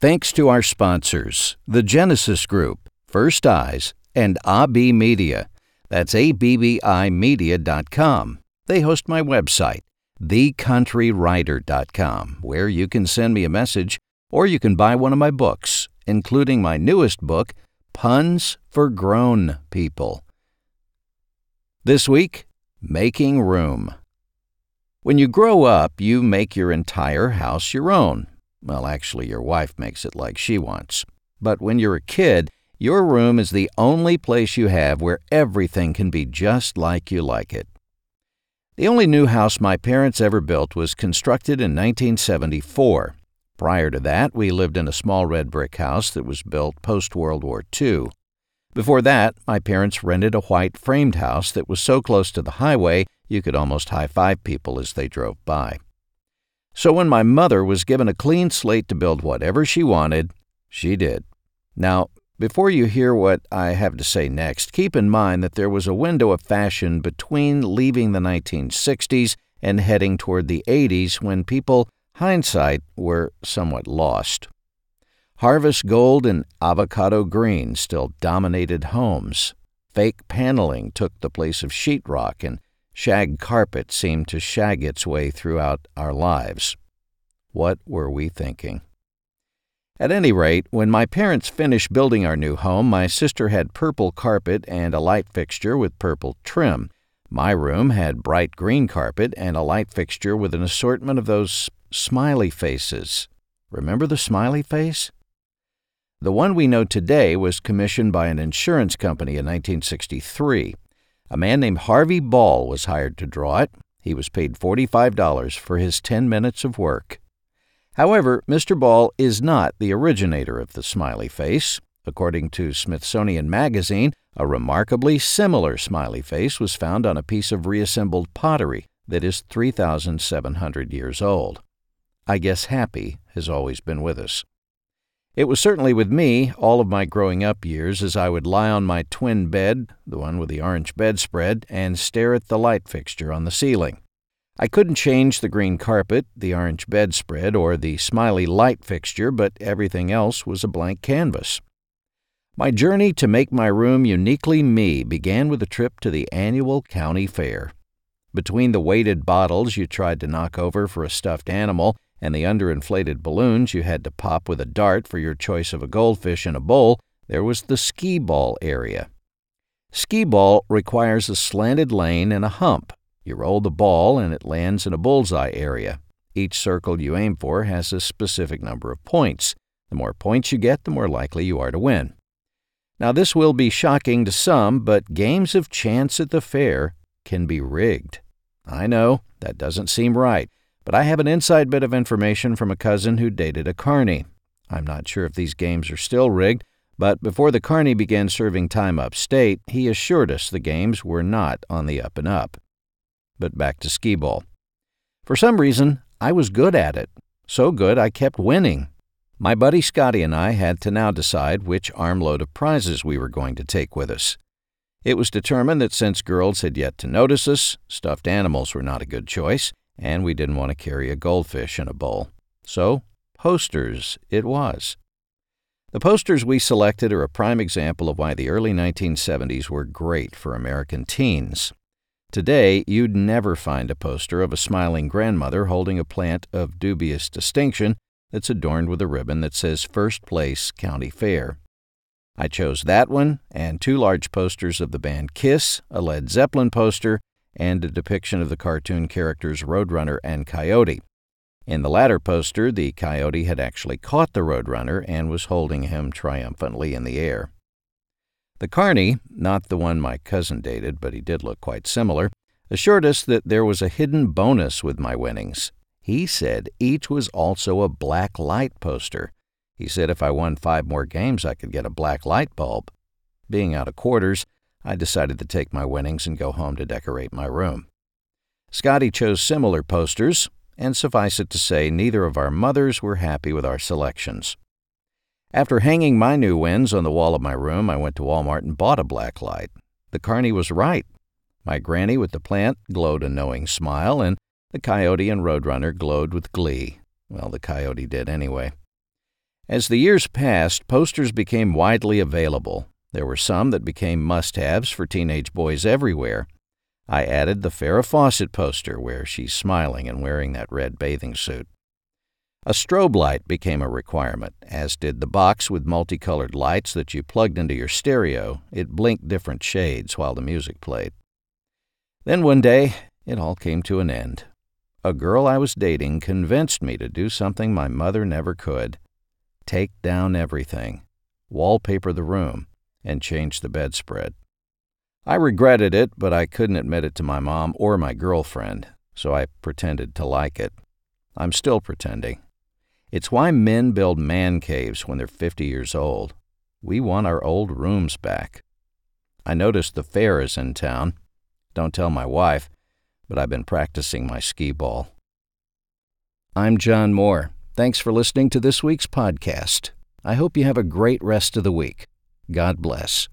Thanks to our sponsors, the Genesis Group, First Eyes, and AB Media. That's ABBImedia.com. They host my website, thecountrywriter.com, where you can send me a message or you can buy one of my books, including my newest book, Puns for Grown People. This week, Making Room. When you grow up, you make your entire house your own. Well, actually, your wife makes it like she wants. But when you're a kid, your room is the only place you have where everything can be just like you like it. The only new house my parents ever built was constructed in 1974. Prior to that, we lived in a small red brick house that was built post World War II. Before that, my parents rented a white framed house that was so close to the highway you could almost high five people as they drove by. So when my mother was given a clean slate to build whatever she wanted, she did. Now, before you hear what I have to say next, keep in mind that there was a window of fashion between leaving the 1960s and heading toward the 80s when people, hindsight, were somewhat lost. Harvest gold and avocado green still dominated homes. Fake paneling took the place of sheetrock, and Shag carpet seemed to shag its way throughout our lives. What were we thinking? At any rate, when my parents finished building our new home, my sister had purple carpet and a light fixture with purple trim. My room had bright green carpet and a light fixture with an assortment of those smiley faces. Remember the smiley face? The one we know today was commissioned by an insurance company in 1963. A man named Harvey Ball was hired to draw it. He was paid $45 for his 10 minutes of work. However, Mr. Ball is not the originator of the smiley face. According to Smithsonian Magazine, a remarkably similar smiley face was found on a piece of reassembled pottery that is 3,700 years old. I guess happy has always been with us. It was certainly with me all of my growing up years as I would lie on my twin bed, the one with the orange bedspread, and stare at the light fixture on the ceiling. I couldn't change the green carpet, the orange bedspread, or the smiley light fixture, but everything else was a blank canvas. My journey to make my room uniquely me began with a trip to the annual county fair. Between the weighted bottles you tried to knock over for a stuffed animal and the underinflated balloons you had to pop with a dart for your choice of a goldfish in a bowl, there was the skee ball area. Skee ball requires a slanted lane and a hump. You roll the ball and it lands in a bullseye area. Each circle you aim for has a specific number of points. The more points you get, the more likely you are to win. Now, this will be shocking to some, but games of chance at the fair can be rigged. I know, that doesn't seem right. But I have an inside bit of information from a cousin who dated a carny. I'm not sure if these games are still rigged, but before the carny began serving time upstate, he assured us the games were not on the up and up. But back to skee ball. For some reason, I was good at it. So good I kept winning. My buddy Scotty and I had to now decide which armload of prizes we were going to take with us. It was determined that since girls had yet to notice us, stuffed animals were not a good choice, and we didn't want to carry a goldfish in a bowl. So, posters it was. The posters we selected are a prime example of why the early 1970s were great for American teens. Today, you'd never find a poster of a smiling grandmother holding a plant of dubious distinction that's adorned with a ribbon that says First Place County Fair. I chose that one and two large posters of the band Kiss, a Led Zeppelin poster, and a depiction of the cartoon characters Roadrunner and Coyote. In the latter poster, the coyote had actually caught the Roadrunner and was holding him triumphantly in the air. The carney, not the one my cousin dated, but he did look quite similar, assured us that there was a hidden bonus with my winnings. He said each was also a black light poster. He said if I won five more games, I could get a black light bulb. Being out of quarters, I decided to take my winnings and go home to decorate my room. Scotty chose similar posters, and suffice it to say, neither of our mothers were happy with our selections. After hanging my new wins on the wall of my room, I went to Walmart and bought a black light. The carney was right. My granny with the plant glowed a knowing smile, and the coyote and roadrunner glowed with glee. Well, the coyote did anyway. As the years passed, posters became widely available. There were some that became must haves for teenage boys everywhere. I added the Farrah Fawcett poster where she's smiling and wearing that red bathing suit. A strobe light became a requirement, as did the box with multicolored lights that you plugged into your stereo. It blinked different shades while the music played. Then one day, it all came to an end. A girl I was dating convinced me to do something my mother never could take down everything, wallpaper the room, and change the bedspread. I regretted it, but I couldn't admit it to my mom or my girlfriend, so I pretended to like it. I'm still pretending. It's why men build man caves when they're 50 years old. We want our old rooms back. I noticed the fair is in town. Don't tell my wife, but I've been practicing my skee ball. I'm John Moore. Thanks for listening to this week's podcast. I hope you have a great rest of the week. God bless.